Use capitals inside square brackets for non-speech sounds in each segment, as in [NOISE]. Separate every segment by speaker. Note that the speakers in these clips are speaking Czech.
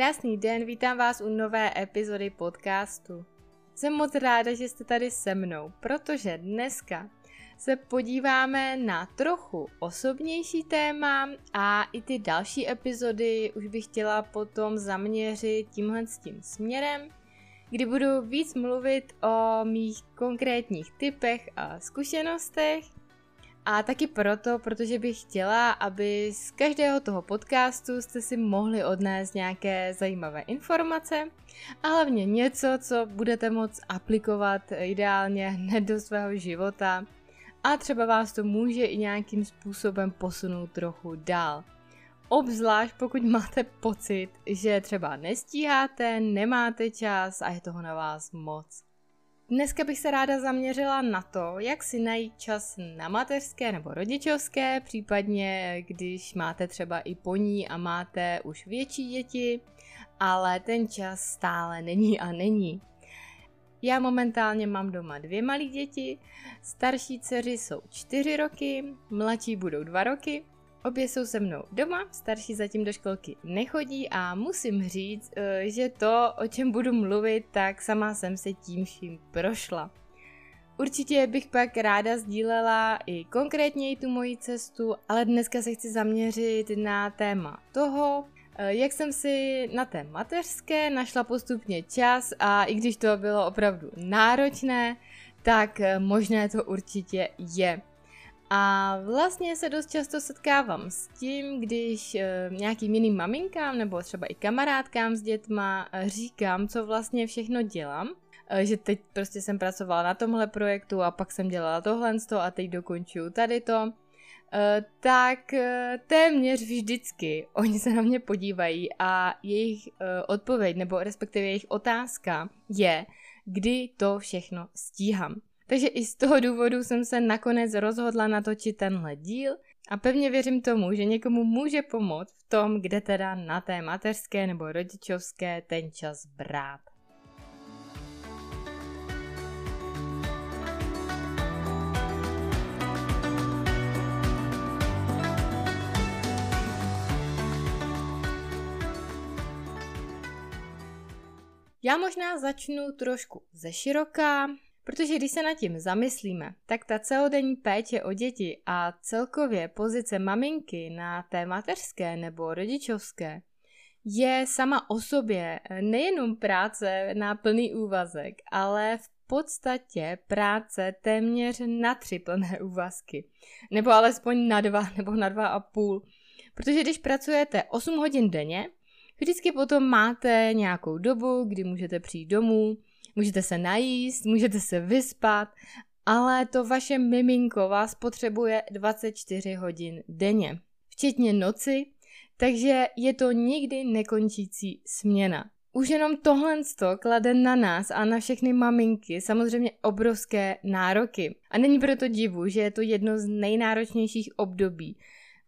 Speaker 1: Krásný den, vítám vás u nové epizody podcastu. Jsem moc ráda, že jste tady se mnou, protože dneska se podíváme na trochu osobnější téma a i ty další epizody už bych chtěla potom zaměřit tímhle s tím směrem, kdy budu víc mluvit o mých konkrétních typech a zkušenostech a taky proto, protože bych chtěla, aby z každého toho podcastu jste si mohli odnést nějaké zajímavé informace a hlavně něco, co budete moct aplikovat ideálně hned do svého života a třeba vás to může i nějakým způsobem posunout trochu dál. Obzvlášť pokud máte pocit, že třeba nestíháte, nemáte čas a je toho na vás moc. Dneska bych se ráda zaměřila na to, jak si najít čas na mateřské nebo rodičovské, případně když máte třeba i poní a máte už větší děti, ale ten čas stále není a není. Já momentálně mám doma dvě malé děti, starší dceři jsou čtyři roky, mladší budou dva roky Obě jsou se mnou doma, starší zatím do školky nechodí a musím říct, eh, že to, o čem budu mluvit, tak sama jsem se tím vším prošla. Určitě bych pak ráda sdílela i konkrétněji tu moji cestu, ale dneska se chci zaměřit na téma toho, eh, jak jsem si na té mateřské našla postupně čas a i když to bylo opravdu náročné, tak eh, možné to určitě je. A vlastně se dost často setkávám s tím, když e, nějakým jiným maminkám nebo třeba i kamarádkám s dětma e, říkám, co vlastně všechno dělám, e, že teď prostě jsem pracovala na tomhle projektu a pak jsem dělala tohle a teď dokončuju tady to, tak téměř vždycky oni se na mě podívají a jejich odpověď nebo respektive jejich otázka je, kdy to všechno stíhám. Takže i z toho důvodu jsem se nakonec rozhodla natočit tenhle díl a pevně věřím tomu, že někomu může pomoct v tom, kde teda na té mateřské nebo rodičovské ten čas brát. Já možná začnu trošku ze široká, Protože když se nad tím zamyslíme, tak ta celodenní péče o děti a celkově pozice maminky na té mateřské nebo rodičovské je sama o sobě nejenom práce na plný úvazek, ale v podstatě práce téměř na tři plné [LAUGHS] úvazky. Nebo alespoň na dva nebo na dva a půl. Protože když pracujete 8 hodin denně, vždycky potom máte nějakou dobu, kdy můžete přijít domů, Můžete se najíst, můžete se vyspat, ale to vaše miminko vás potřebuje 24 hodin denně, včetně noci, takže je to nikdy nekončící směna. Už jenom tohle klade na nás a na všechny maminky samozřejmě obrovské nároky. A není proto divu, že je to jedno z nejnáročnějších období.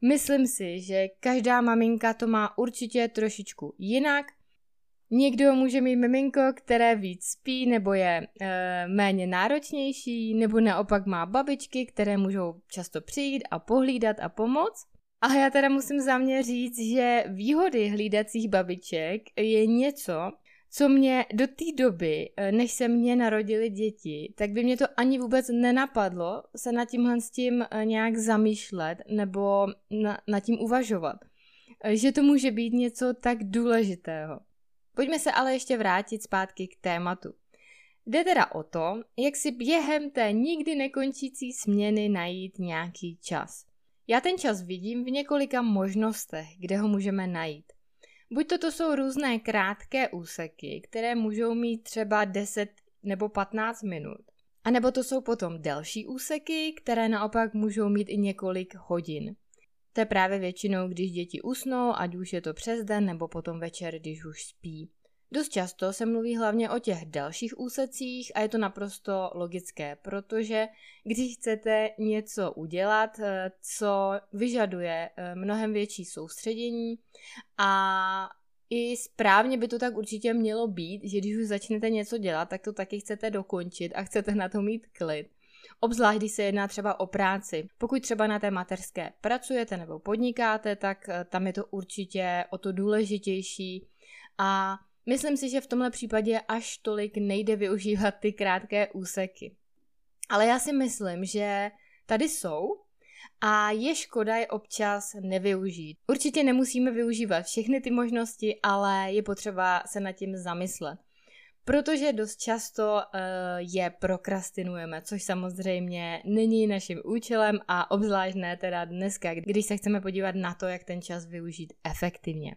Speaker 1: Myslím si, že každá maminka to má určitě trošičku jinak Někdo může mít miminko, které víc spí nebo je e, méně náročnější, nebo naopak má babičky, které můžou často přijít a pohlídat a pomoct. A já teda musím za mě říct, že výhody hlídacích babiček je něco, co mě do té doby, eh, než se mě narodili děti, tak by mě to ani vůbec nenapadlo se nad tímhle s tím eh, nějak zamýšlet nebo na, nad tím uvažovat. Že to může být něco tak důležitého. Pojďme se ale ještě vrátit zpátky k tématu. Jde teda o to, jak si během té nikdy nekončící směny najít nějaký čas. Já ten čas vidím v několika možnostech, kde ho můžeme najít. Buď toto jsou různé krátké úseky, které můžou mít třeba 10 nebo 15 minut. A nebo to jsou potom delší úseky, které naopak můžou mít i několik hodin. To je právě většinou, když děti usnou, ať už je to přes den nebo potom večer, když už spí. Dost často se mluví hlavně o těch dalších úsecích a je to naprosto logické, protože když chcete něco udělat, eh, co vyžaduje eh, mnohem větší soustředění a i správně by to tak určitě mělo být, že když už začnete něco dělat, tak to taky chcete dokončit a chcete na to mít klid obzvlášť když se jedná třeba o práci. Pokud třeba na té materské pracujete nebo podnikáte, tak eh, tam je to určitě o to důležitější, A myslím si, že v tomhle případě až tolik nejde využívat ty krátké úseky. Ale já si myslím, že tady jsou a je škoda je občas nevyužít. Určitě nemusíme využívat všechny ty možnosti, ale je potřeba se nad tím zamyslet. Protože dost často uh, je prokrastinujeme, což samozřejmě není naším účelem a obzvlášť ne teda dneska, když se chceme podívat na to, jak ten čas využít efektivně.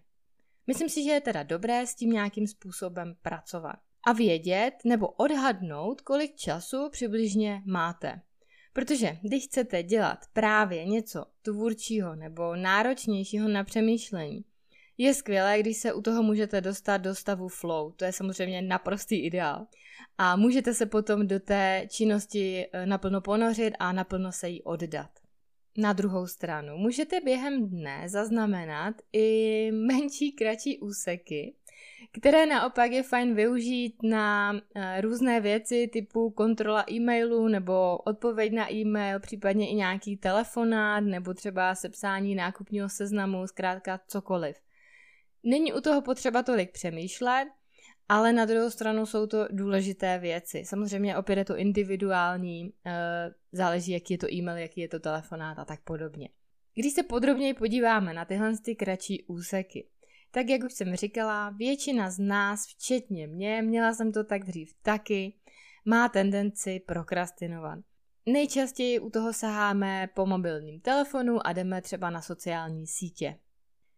Speaker 1: Myslím si, že je teda dobré s tím nějakým způsobem pracovat a vědět nebo odhadnout, kolik času přibližně máte. Protože když chcete dělat právě něco tvůrčího nebo náročnějšího na přemýšlení, je skvělé, když se u toho můžete dostat do stavu flow. To je samozřejmě naprostý ideál. A můžete se potom do té činnosti eh, naplno ponořit a naplno se jí oddat. Na druhou stranu můžete během dne zaznamenat i [LAUGHS] menší, kratší úseky, které naopak je fajn využít na eh, různé věci typu kontrola e-mailu nebo odpověď na e-mail, případně i nějaký telefonát nebo třeba sepsání nákupního seznamu, zkrátka cokoliv. Není u toho potřeba tolik přemýšlet, ale na druhou stranu jsou to důležité věci. Samozřejmě opět je to individuální, eh, záleží, jaký je to e-mail, jaký je to telefonát a tak podobně. Když se podrobněji podíváme na tyhle ty kratší úseky, tak jak už jsem říkala, většina z nás, včetně mě, měla jsem to tak dřív taky, má tendenci prokrastinovat. Nejčastěji u toho saháme po mobilním telefonu a jdeme třeba na sociální sítě.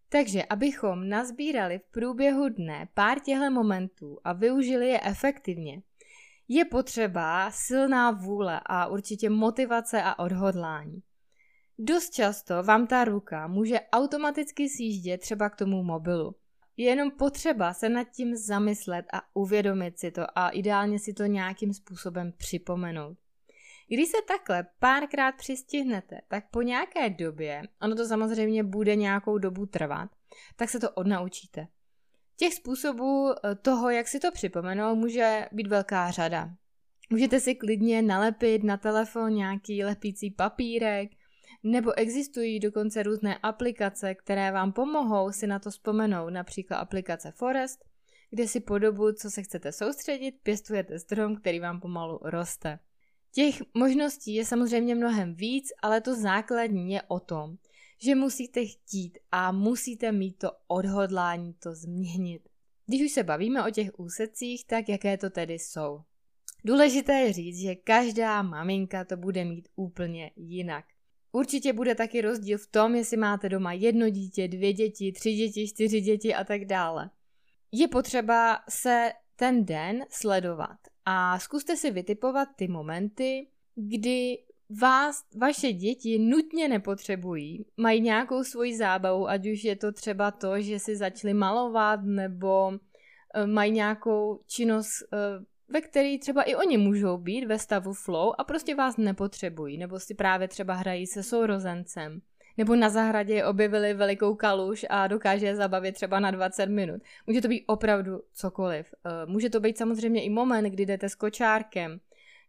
Speaker 1: Takže abychom nazbírali v průběhu dne pár těchto momentů a využili je efektivně, je potřeba silná vůle a určitě motivace a odhodlání. Dost často vám ta ruka může automaticky sjíždět třeba k tomu mobilu. Je jenom potřeba se nad tím zamyslet a uvědomit si to a ideálně si to nějakým způsobem připomenout. Když se takhle párkrát přistihnete, tak po nějaké době, ono to samozřejmě bude nějakou dobu trvat, tak se to odnaučíte. Těch způsobů eh, toho, jak si to připomenout, může být velká řada. Můžete si klidně nalepit na telefon nějaký lepící papírek, nebo existují dokonce různé aplikace, které vám pomohou si na to vzpomenout, například aplikace Forest, kde si po dobu, co se chcete soustředit, pěstujete strom, který vám pomalu roste. Těch možností je samozřejmě mnohem víc, ale to základní je o tom, že musíte chtít a musíte mít to odhodlání to změnit. Když už se bavíme o těch úsecích, tak jaké to tedy jsou? Důležité je říct, že každá maminka to bude mít úplně jinak. Určitě bude taky rozdíl v tom, jestli máte doma jedno dítě, dvě děti, tři děti, čtyři děti a tak dále. Je potřeba se ten den sledovat a zkuste si vytipovat ty momenty, kdy vás vaše děti nutně nepotřebují, mají nějakou svoji zábavu, ať už je to třeba to, že si začali malovat, nebo eh, mají nějakou činnost, eh, ve které třeba i oni můžou být ve stavu flow a prostě vás nepotřebují, nebo si právě třeba hrají se sourozencem nebo na zahradě objevili velikou kaluž a dokáže je zabavit třeba na 20 minut. Může to být opravdu cokoliv. Eh, může to být samozřejmě i moment, kdy jdete s kočárkem,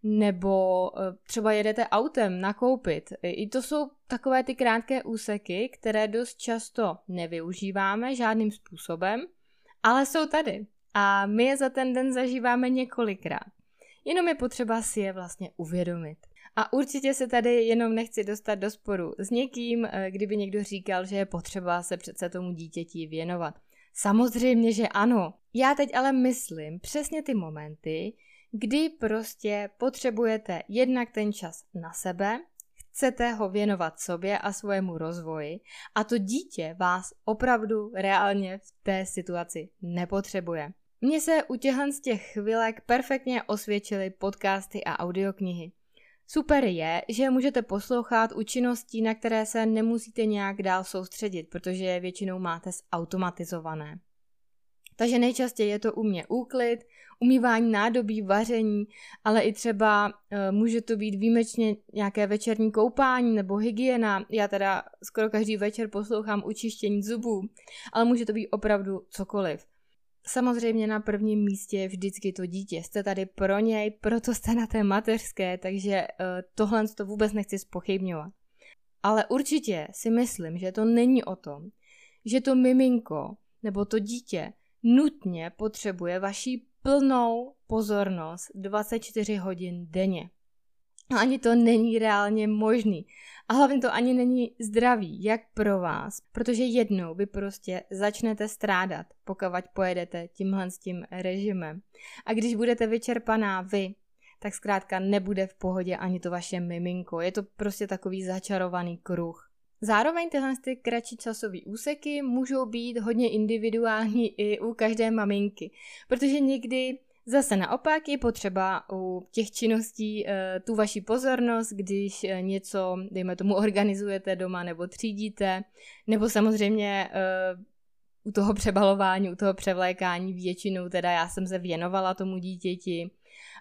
Speaker 1: nebo eh, třeba jedete autem nakoupit. I to jsou takové ty krátké úseky, které dost často nevyužíváme žádným způsobem, ale jsou tady. A my je za ten den zažíváme několikrát. Jenom je potřeba si je vlastně uvědomit. A určitě se tady jenom nechci dostat do sporu s někým, eh, kdyby někdo říkal, že je potřeba se přece tomu dítěti věnovat. Samozřejmě, že ano. Já teď ale myslím přesně ty momenty, kdy prostě potřebujete jednak ten čas na sebe, chcete ho věnovat sobě a svojemu rozvoji a to dítě vás opravdu reálně v té situaci nepotřebuje. Mně se u těchhle z těch chvilek perfektně osvědčily podcasty a audioknihy. Super je, že můžete poslouchat účinností, na které se nemusíte nějak dál soustředit, protože je většinou máte zautomatizované. Takže nejčastěji je to u mě úklid, umývání nádobí, vaření, ale i třeba e, může to být výjimečně nějaké večerní koupání nebo hygiena. Já teda skoro každý večer poslouchám učištění zubů, ale může to být opravdu cokoliv. Samozřejmě na prvním místě je vždycky to dítě. Jste tady pro něj, proto jste na té mateřské, takže uh, tohle to vůbec nechci spochybňovat. Ale určitě si myslím, že to není o tom, že to miminko nebo to dítě nutně potřebuje vaši plnou pozornost 24 hodin denně. No ani to není reálně možný. A hlavně to ani není zdravý, jak pro vás, protože jednou vy prostě začnete strádat, pokud pojedete tímhle s tím režimem. A když budete vyčerpaná vy, tak zkrátka nebude v pohodě ani to vaše miminko. Je to prostě takový začarovaný kruh. Zároveň tyhle ty kratší časové úseky můžou být hodně individuální i u každé maminky, protože někdy Zase naopak je potřeba u těch činností e, tu vaši pozornost, když e, něco, dejme tomu, organizujete doma nebo třídíte, nebo samozřejmě e, u toho přebalování, u toho převlékání většinou, teda já jsem se věnovala tomu dítěti,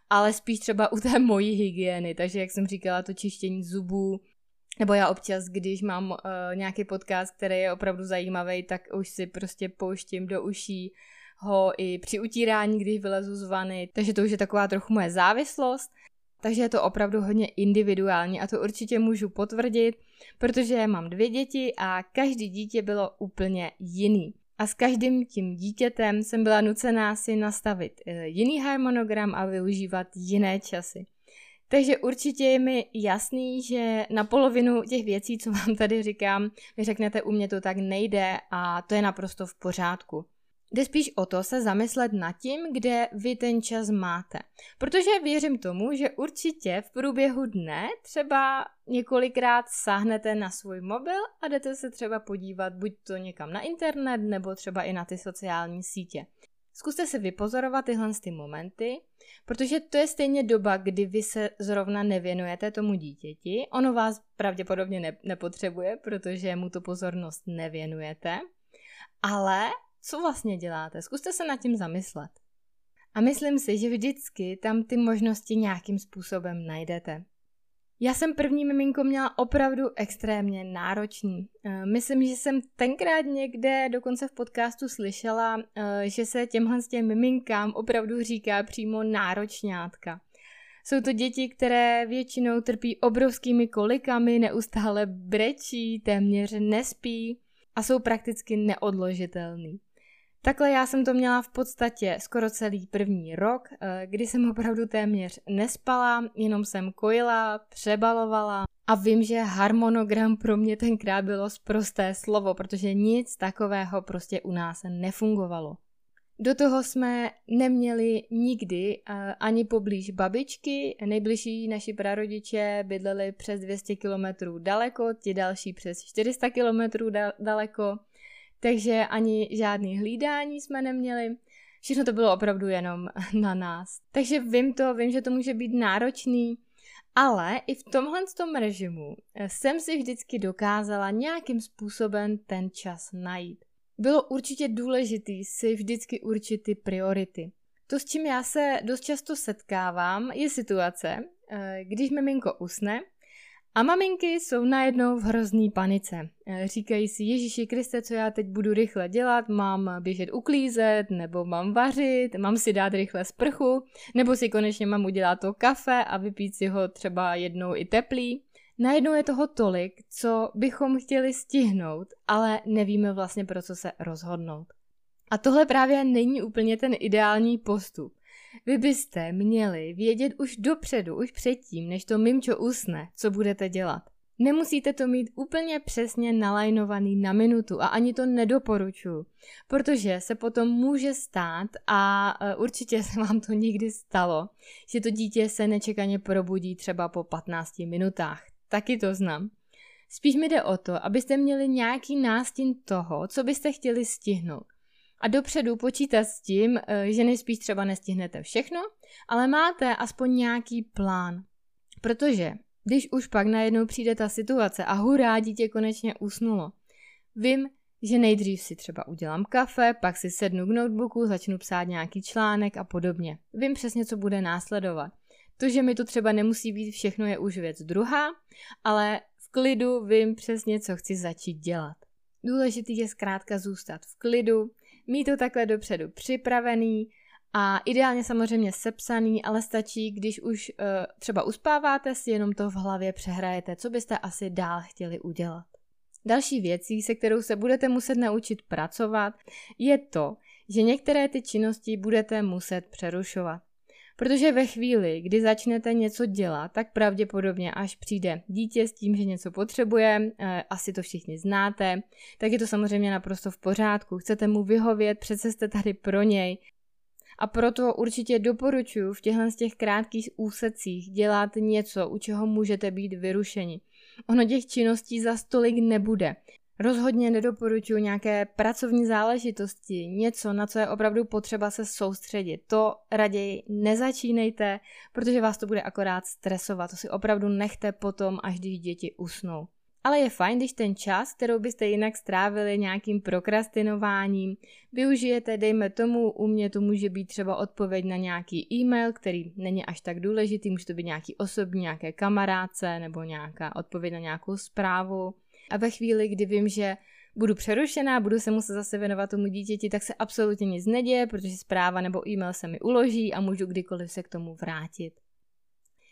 Speaker 1: ale spíš třeba u té mojí hygieny, takže jak jsem říkala, to čištění zubů, nebo já občas, když mám uh, nějaký podcast, který je opravdu zajímavý, tak už si prostě pouštím do uší ho i při utírání, když vylezu z vany, takže to už je taková trochu moje závislost. Takže je to opravdu hodně individuální a to určitě můžu potvrdit, protože mám dvě děti a každý dítě bylo úplně jiný. A s každým tím dítětem jsem byla nucená si nastavit eh, jiný harmonogram a využívat jiné časy. Takže určitě je mi jasný, že na polovinu těch věcí, co vám tady říkám, vy řeknete, u mě to tak nejde a to je naprosto v pořádku. Jde spíš o to se zamyslet nad tím, kde vy ten čas máte. Protože věřím tomu, že určitě v průběhu dne třeba několikrát sáhnete na svůj mobil a jdete se třeba podívat buď to někam na internet nebo třeba i na ty sociální sítě. Zkuste se vypozorovat tyhle ty momenty, protože to je stejně doba, kdy vy se zrovna nevěnujete tomu dítěti. Ono vás pravděpodobně ne- nepotřebuje, protože mu tu pozornost nevěnujete. Ale co vlastně děláte? Zkuste se nad tím zamyslet. A myslím si, že vždycky tam ty možnosti nějakým způsobem najdete. Já jsem první miminko měla opravdu extrémně náročný. Eh, myslím, že jsem tenkrát někde dokonce v podcastu slyšela, eh, že se těmhle s těm miminkám opravdu říká přímo náročňátka. Jsou to děti, které většinou trpí obrovskými kolikami, neustále brečí, téměř nespí a jsou prakticky neodložitelný. Takhle já jsem to měla v podstatě skoro celý první rok, eh, kdy jsem opravdu téměř nespala, jenom jsem kojila, přebalovala a vím, že harmonogram pro mě tenkrát bylo zprosté slovo, protože nic takového prostě u nás nefungovalo. Do toho jsme neměli nikdy uh, ani poblíž babičky, nejbližší naši prarodiče bydleli přes 200 kilometrů daleko, ti další přes 400 kilometrů da- daleko takže ani žádný hlídání jsme neměli. Všechno to bylo opravdu jenom [LAUGHS] na nás. Takže vím to, vím, že to může být náročný, ale i v tomhle tom režimu jsem si vždycky dokázala nějakým způsobem ten čas najít. Bylo určitě důležitý si vždycky určit ty priority. To, s čím já se dost často setkávám, je situace, eh, když miminko usne a maminky jsou najednou v hrozný panice. E, říkají si, Ježíši Kriste, co já teď budu rychle dělat, mám běžet uklízet, nebo mám vařit, mám si dát rychle sprchu, nebo si konečně mám udělat to kafe a vypít si ho třeba jednou i teplý. Najednou je toho tolik, co bychom chtěli stihnout, ale nevíme vlastně pro co se rozhodnout. A tohle právě není úplně ten ideální postup. Vy byste měli vědět už dopředu, už předtím, než to mimčo usne, co budete dělat. Nemusíte to mít úplně přesně nalajnovaný na minutu a ani to nedoporučuji, protože se potom může stát a e, určitě se vám to někdy stalo, že to dítě se nečekaně probudí třeba po 15 minutách. Taky to znám. Spíš mi jde o to, abyste měli nějaký nástin toho, co byste chtěli stihnout a dopředu počítat s tím, eh, že nejspíš třeba nestihnete všechno, ale máte aspoň nějaký plán. Protože když už pak najednou přijde ta situace a hurá, dítě konečně usnulo, vím, že nejdřív si třeba udělám kafe, pak si sednu k notebooku, začnu psát nějaký článek a podobně. Vím přesně, co bude následovat. To, že mi to třeba nemusí být všechno, je už věc druhá, ale v klidu vím přesně, co chci začít dělat. Důležitý je zkrátka zůstat v klidu, mít to takhle dopředu připravený a ideálně samozřejmě sepsaný, ale stačí, když už uh, třeba uspáváte si, jenom to v hlavě přehrajete, co byste asi dál chtěli udělat. Další věcí, se kterou se budete muset naučit pracovat, je to, že některé ty činnosti budete muset přerušovat. Protože ve chvíli, kdy začnete něco dělat, tak pravděpodobně až přijde dítě s tím, že něco potřebuje, eh, asi to všichni znáte, tak je to samozřejmě naprosto v pořádku. Chcete mu vyhovět, přece jste tady pro něj. A proto určitě doporučuji v těchto z těch krátkých úsecích dělat něco, u čeho můžete být vyrušeni. Ono těch činností za stolik nebude. Rozhodně nedoporučuji nějaké pracovní záležitosti, něco, na co je opravdu potřeba se soustředit. To raději nezačínejte, protože vás to bude akorát stresovat. To si opravdu nechte potom, až když děti usnou. Ale je fajn, když ten čas, kterou byste jinak strávili nějakým prokrastinováním, využijete, dejme tomu, u mě to může být třeba odpověď na nějaký e-mail, který není až tak důležitý, může to být nějaký osobní, nějaké kamarádce nebo nějaká odpověď na nějakou zprávu a ve chvíli, kdy vím, že budu přerušená, budu se muset zase věnovat tomu dítěti, tak se absolutně nic neděje, protože zpráva nebo e-mail se mi uloží a můžu kdykoliv se k tomu vrátit.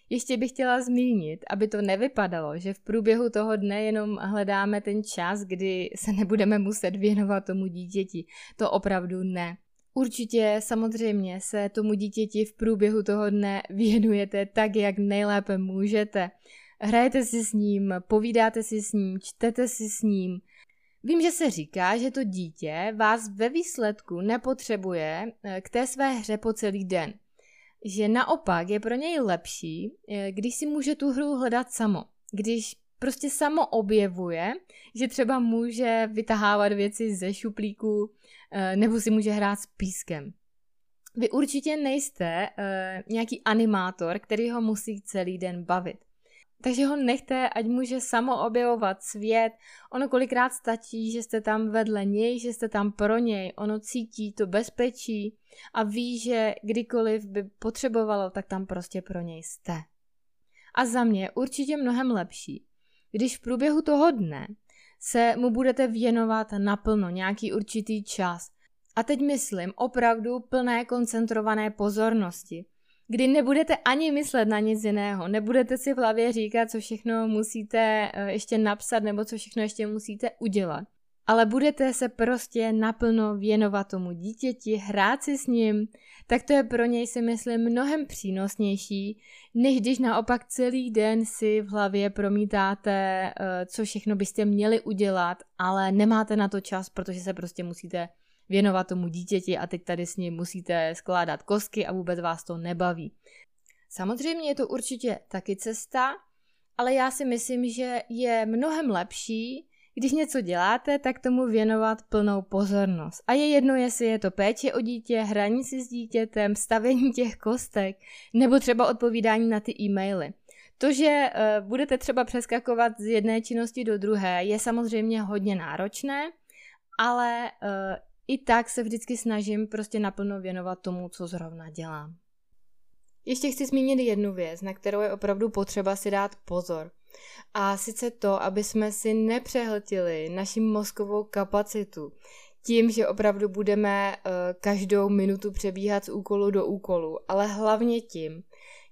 Speaker 1: Ještě bych chtěla zmínit, aby to nevypadalo, že v průběhu toho dne jenom hledáme ten čas, kdy se nebudeme muset věnovat tomu dítěti. To opravdu ne. Určitě samozřejmě se tomu dítěti v průběhu toho dne věnujete tak, jak nejlépe můžete. Hrajete si s ním, povídáte si s ním, čtete si s ním. Vím, že se říká, že to dítě vás ve výsledku nepotřebuje eh, k té své hře po celý den. Že naopak je pro něj lepší, eh, když si může tu hru hledat samo. Když prostě samo objevuje, že třeba může vytahávat věci ze šuplíku eh, nebo si může hrát s pískem. Vy určitě nejste nějaký animátor, který ho musí celý den bavit. Takže ho nechte, ať může samo objevovat svět. Ono kolikrát stačí, že jste tam vedle něj, že jste tam pro něj. Ono cítí to bezpečí a ví, že kdykoliv by potřebovalo, tak tam prostě pro něj jste. A za mě určitě mnohem lepší, když v průběhu toho dne se mu budete věnovat naplno nějaký určitý čas. A teď myslím opravdu plné koncentrované pozornosti kdy nebudete ani myslet na nic jiného, nebudete si v hlavě říkat, co všechno musíte eh, ještě napsat nebo co všechno ještě musíte udělat. Ale budete se prostě naplno věnovat tomu dítěti, hrát si s ním, tak to je pro něj si myslím mnohem přínosnější, než když naopak celý den si v hlavě promítáte, eh, co všechno byste měli udělat, ale nemáte na to čas, protože se prostě musíte věnovat tomu dítěti a teď tady s ním musíte skládat kosky a vůbec vás to nebaví. Samozřejmě je to určitě taky cesta, ale já si myslím, že je mnohem lepší, když něco děláte, tak tomu věnovat plnou pozornost. A je jedno, jestli je to péče o dítě, hraní si s dítětem, stavení těch kostek, nebo třeba odpovídání na ty e-maily. To, že uh, budete třeba přeskakovat z jedné činnosti do druhé, je samozřejmě hodně náročné, ale uh, i tak se vždycky snažím prostě naplno věnovat tomu, co zrovna dělám. Ještě chci zmínit jednu věc, na kterou je opravdu potřeba si dát pozor. A sice to, aby jsme si nepřehltili naši mozkovou kapacitu tím, že opravdu budeme uh, každou minutu přebíhat z úkolu do úkolu, ale hlavně tím,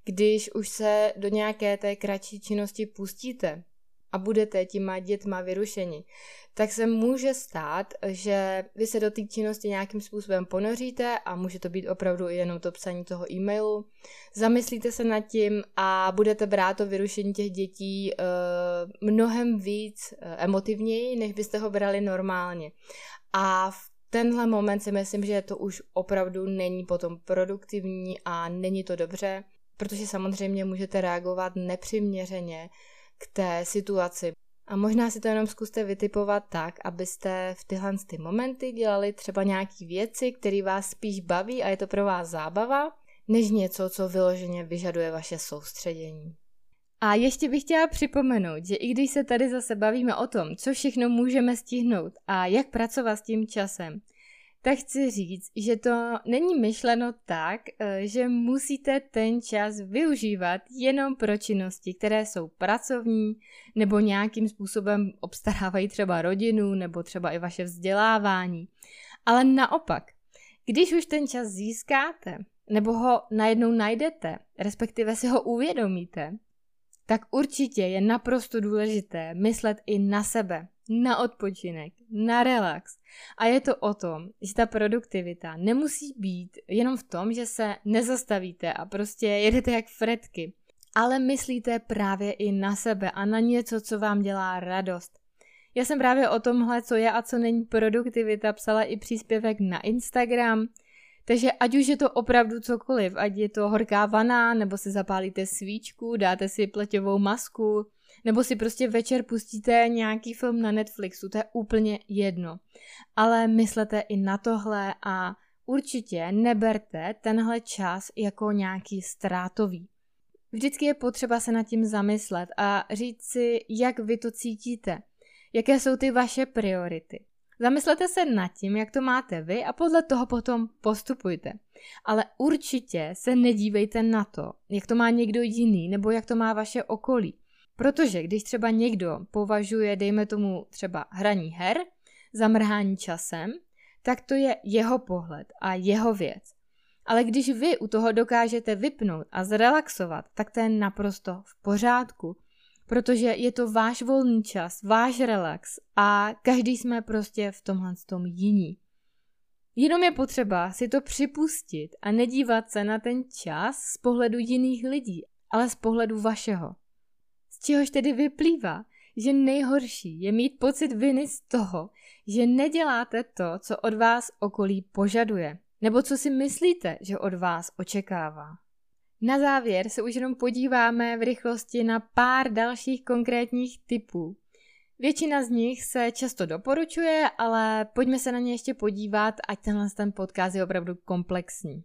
Speaker 1: když už se do nějaké té kratší činnosti pustíte a budete těma dětma vyrušeni, tak se může stát, že vy se do té činnosti nějakým způsobem ponoříte a může to být opravdu jenom to psaní toho e-mailu. Zamyslíte se nad tím a budete brát to vyrušení těch dětí uh, mnohem víc uh, emotivněji, než byste ho brali normálně. A v tenhle moment si myslím, že to už opravdu není potom produktivní a není to dobře, protože samozřejmě můžete reagovat nepřiměřeně k té situaci. A možná si to jenom zkuste vytipovat tak, abyste v tyhle ty momenty dělali třeba nějaké věci, které vás spíš baví a je to pro vás zábava, než něco, co vyloženě vyžaduje vaše soustředění. A ještě bych chtěla připomenout, že i když se tady zase bavíme o tom, co všechno můžeme stihnout a jak pracovat s tím časem, tak chci říct, že to není myšleno tak, eh, že musíte ten čas využívat jenom pro činnosti, které jsou pracovní nebo nějakým způsobem obstarávají třeba rodinu nebo třeba i vaše vzdělávání. Ale naopak, když už ten čas získáte nebo ho najednou najdete, respektive si ho uvědomíte, tak určitě je naprosto důležité myslet i na sebe, na odpočinek, na relax. A je to o tom, že ta produktivita nemusí být jenom v tom, že se nezastavíte a prostě jedete jak fretky, ale myslíte právě i na sebe a na něco, co vám dělá radost. Já jsem právě o tomhle, co je a co není produktivita, psala i příspěvek na Instagram, takže ať už je to opravdu cokoliv, ať je to horká vana, nebo si zapálíte svíčku, dáte si pleťovou masku, nebo si prostě večer pustíte nějaký film na Netflixu, to je úplně jedno. Ale myslete i na tohle a určitě neberte tenhle čas jako nějaký ztrátový. Vždycky je potřeba se nad tím zamyslet a říct si, jak vy to cítíte, jaké jsou ty vaše priority. Zamyslete se nad tím, jak to máte vy a podle toho potom postupujte. Ale určitě se nedívejte na to, jak to má někdo jiný nebo jak to má vaše okolí. Protože když třeba někdo považuje, dejme tomu třeba hraní her, zamrhání časem, tak to je jeho pohled a jeho věc. Ale když vy u toho dokážete vypnout a zrelaxovat, tak to je naprosto v pořádku protože je to váš volný čas, váš relax a každý jsme prostě v tomhle tom jiní. Jenom je potřeba si to připustit a nedívat se na ten čas z pohledu jiných lidí, ale z pohledu vašeho. Čehož tedy vyplývá, že nejhorší je mít pocit viny z toho, že neděláte to, co od vás okolí požaduje, nebo co si myslíte, že od vás očekává. Na závěr se už jenom podíváme v rychlosti na pár dalších konkrétních typů. Většina z nich se často doporučuje, ale pojďme se na ně ještě podívat, ať tenhle ten podcast je opravdu komplexní.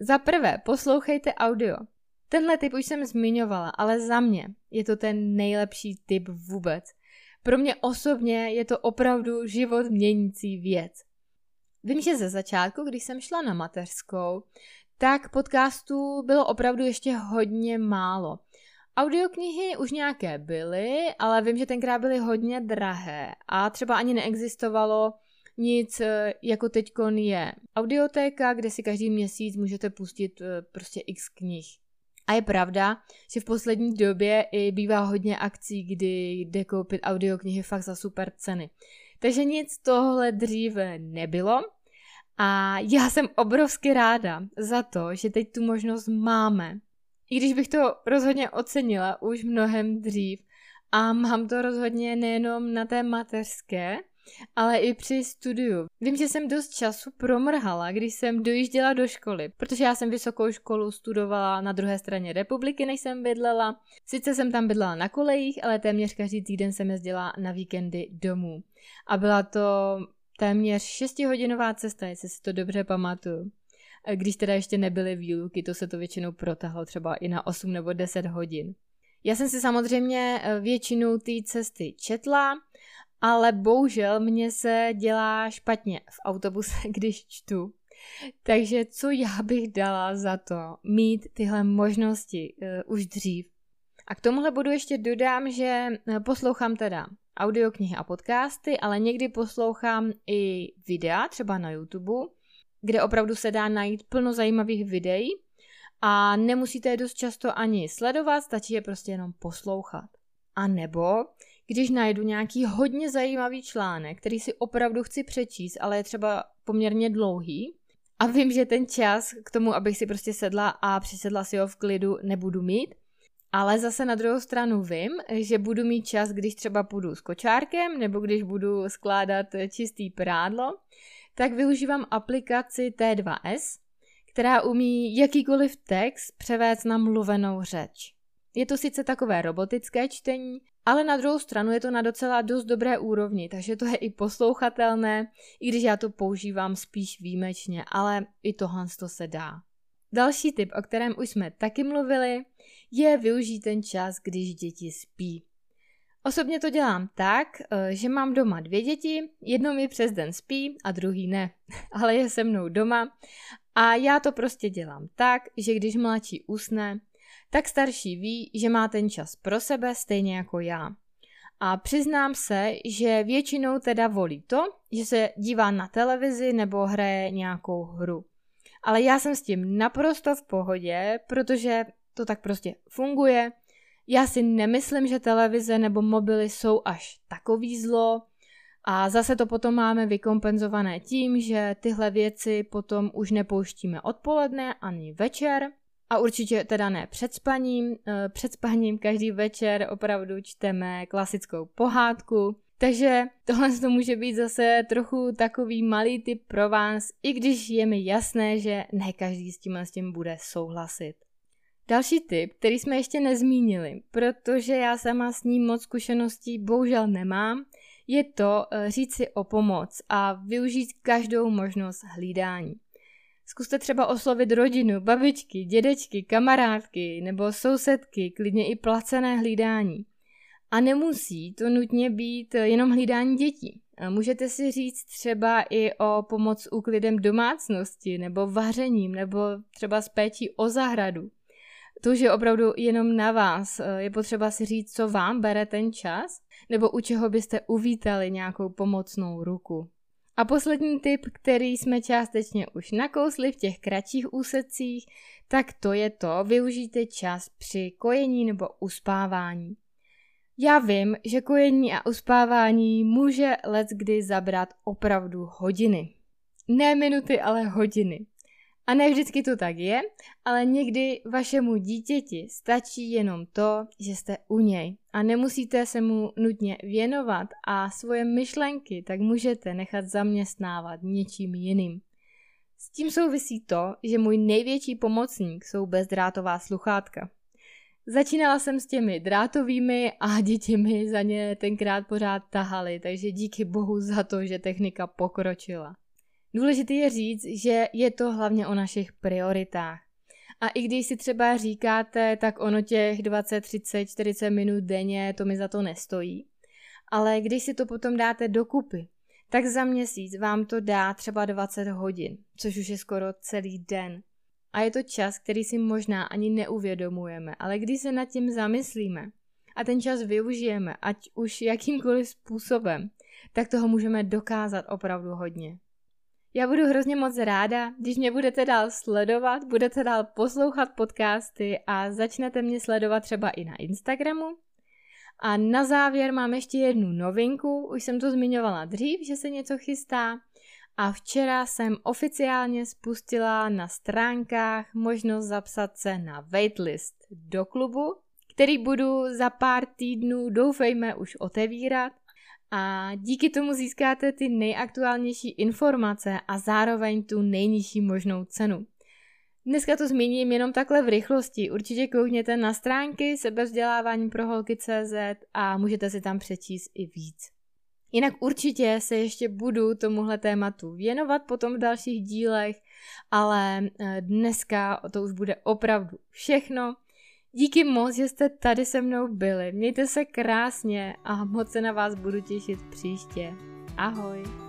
Speaker 1: Za prvé, poslouchejte audio. Tenhle typ už jsem zmiňovala, ale za mě je to ten nejlepší typ vůbec. Pro mě osobně je to opravdu život měnící věc. Vím, že ze začátku, když jsem šla na mateřskou, tak podcastů bylo opravdu ještě hodně málo. Audioknihy už nějaké byly, ale vím, že tenkrát byly hodně drahé a třeba ani neexistovalo nic eh, jako teďkon je audiotéka, kde si každý měsíc můžete pustit eh, prostě x knih. A je pravda, že v poslední době i bývá hodně akcí, kdy jde koupit audioknihy fakt za super ceny. Takže nic tohle dříve nebylo, a já jsem obrovsky ráda za to, že teď tu možnost máme. I když bych to rozhodně ocenila už mnohem dřív. A mám to rozhodně nejenom na té mateřské, ale i při studiu. Vím, že jsem dost času promrhala, když jsem dojížděla do školy, protože já jsem vysokou školu studovala na druhé straně republiky, než jsem bydlela. Sice jsem tam bydlela na kolejích, ale téměř každý týden jsem jezdila na víkendy domů. A byla to téměř 6-hodinová cesta, jestli si to dobře pamatuju. Když teda ještě nebyly výluky, to se to většinou protahlo třeba i na 8 nebo 10 hodin. Já jsem si samozřejmě eh, většinu té cesty četla, ale bohužel mě se dělá špatně v autobuse, [LAUGHS] když čtu. Takže co já bych dala za to mít tyhle možnosti uh, už dřív? A k tomuhle budu ještě dodám, že eh, poslouchám teda audioknihy a podcasty, ale někdy poslouchám i videa, třeba na YouTube, kde opravdu se dá najít plno zajímavých videí a nemusíte je dost často ani sledovat, stačí je prostě jenom poslouchat. A nebo když najdu nějaký hodně zajímavý článek, který si opravdu chci přečíst, ale je třeba poměrně dlouhý, a vím, že ten čas k tomu, abych si prostě sedla a přisedla si ho v klidu, nebudu mít, ale zase na druhou stranu vím, že budu mít čas, když třeba půjdu s kočárkem nebo když budu skládat čistý prádlo, tak využívám aplikaci T2S, která umí jakýkoliv text převést na mluvenou řeč. Je to sice takové robotické čtení, ale na druhou stranu je to na docela dost dobré úrovni, takže to je i poslouchatelné, i když já to používám spíš výjimečně, ale i tohle to se dá. Další tip, o kterém už jsme taky mluvili, je využít ten čas, když děti spí. Osobně to dělám tak, eh, že mám doma dvě děti, jedno mi přes den spí a druhý ne, [LAUGHS] ale je se mnou doma a já to prostě dělám tak, že když mladší usne, tak starší ví, že má ten čas pro sebe stejně jako já. A přiznám se, že většinou teda volí to, že se dívá na televizi nebo hraje nějakou hru. Ale já jsem s tím naprosto v pohodě, protože to tak prostě funguje. Já si nemyslím, že televize nebo mobily jsou až takový zlo, a zase to potom máme vykompenzované tím, že tyhle věci potom už nepouštíme odpoledne ani večer. A určitě teda ne před spaním. Eh, před spaním každý večer opravdu čteme klasickou pohádku. Takže tohle to může být zase trochu takový malý tip pro vás, i když je mi jasné, že ne každý s tím s tím bude souhlasit. Další tip, který jsme ještě nezmínili, protože já sama s ním moc zkušeností bohužel nemám, je to eh, říct si o pomoc a využít každou možnost hlídání. Zkuste třeba oslovit rodinu, babičky, dědečky, kamarádky nebo sousedky, klidně i placené hlídání. A nemusí to nutně být jenom hlídání dětí. Můžete si říct třeba i o pomoc úklidem domácnosti, nebo vařením, nebo třeba s péčí o zahradu. To už je opravdu jenom na vás. Je potřeba si říct, co vám bere ten čas, nebo u čeho byste uvítali nějakou pomocnou ruku. A poslední tip, který jsme částečně už nakousli v těch kratších úsecích, tak to je to, využijte čas při kojení nebo uspávání. Já vím, že kojení a uspávání může let kdy zabrat opravdu hodiny. Ne minuty, ale hodiny. A ne vždycky to tak je, ale někdy vašemu dítěti stačí jenom to, že jste u něj a nemusíte se mu nutně věnovat a svoje myšlenky tak můžete nechat zaměstnávat něčím jiným. S tím souvisí to, že můj největší pomocník jsou bezdrátová sluchátka. Začínala jsem s těmi drátovými a děti mi za ně tenkrát pořád tahaly, takže díky bohu za to, že technika pokročila. Důležité je říct, že je to hlavně o našich prioritách. A i když si třeba říkáte, tak ono těch 20, 30, 40 minut denně, to mi za to nestojí. Ale když si to potom dáte dokupy, tak za měsíc vám to dá třeba 20 hodin, což už je skoro celý den. A je to čas, který si možná ani neuvědomujeme, ale když se nad tím zamyslíme a ten čas využijeme, ať už jakýmkoliv způsobem, tak toho můžeme dokázat opravdu hodně. Já budu hrozně moc ráda, když mě budete dál sledovat, budete dál poslouchat podcasty a začnete mě sledovat třeba i na Instagramu. A na závěr mám ještě jednu novinku, už jsem to zmiňovala dřív, že se něco chystá. A včera jsem oficiálně spustila na stránkách možnost zapsat se na waitlist do klubu, který budu za pár týdnů doufejme už otevírat a díky tomu získáte ty nejaktuálnější informace a zároveň tu nejnižší možnou cenu. Dneska to zmíním jenom takhle v rychlosti. Určitě koukněte na stránky sebevzdělávání pro holky.cz a můžete si tam přečíst i víc. Jinak určitě se ještě budu tomuhle tématu věnovat potom v dalších dílech, ale eh, dneska to už bude opravdu všechno. Díky moc, že jste tady se mnou byli. Mějte se krásně a moc se na vás budu těšit příště. Ahoj.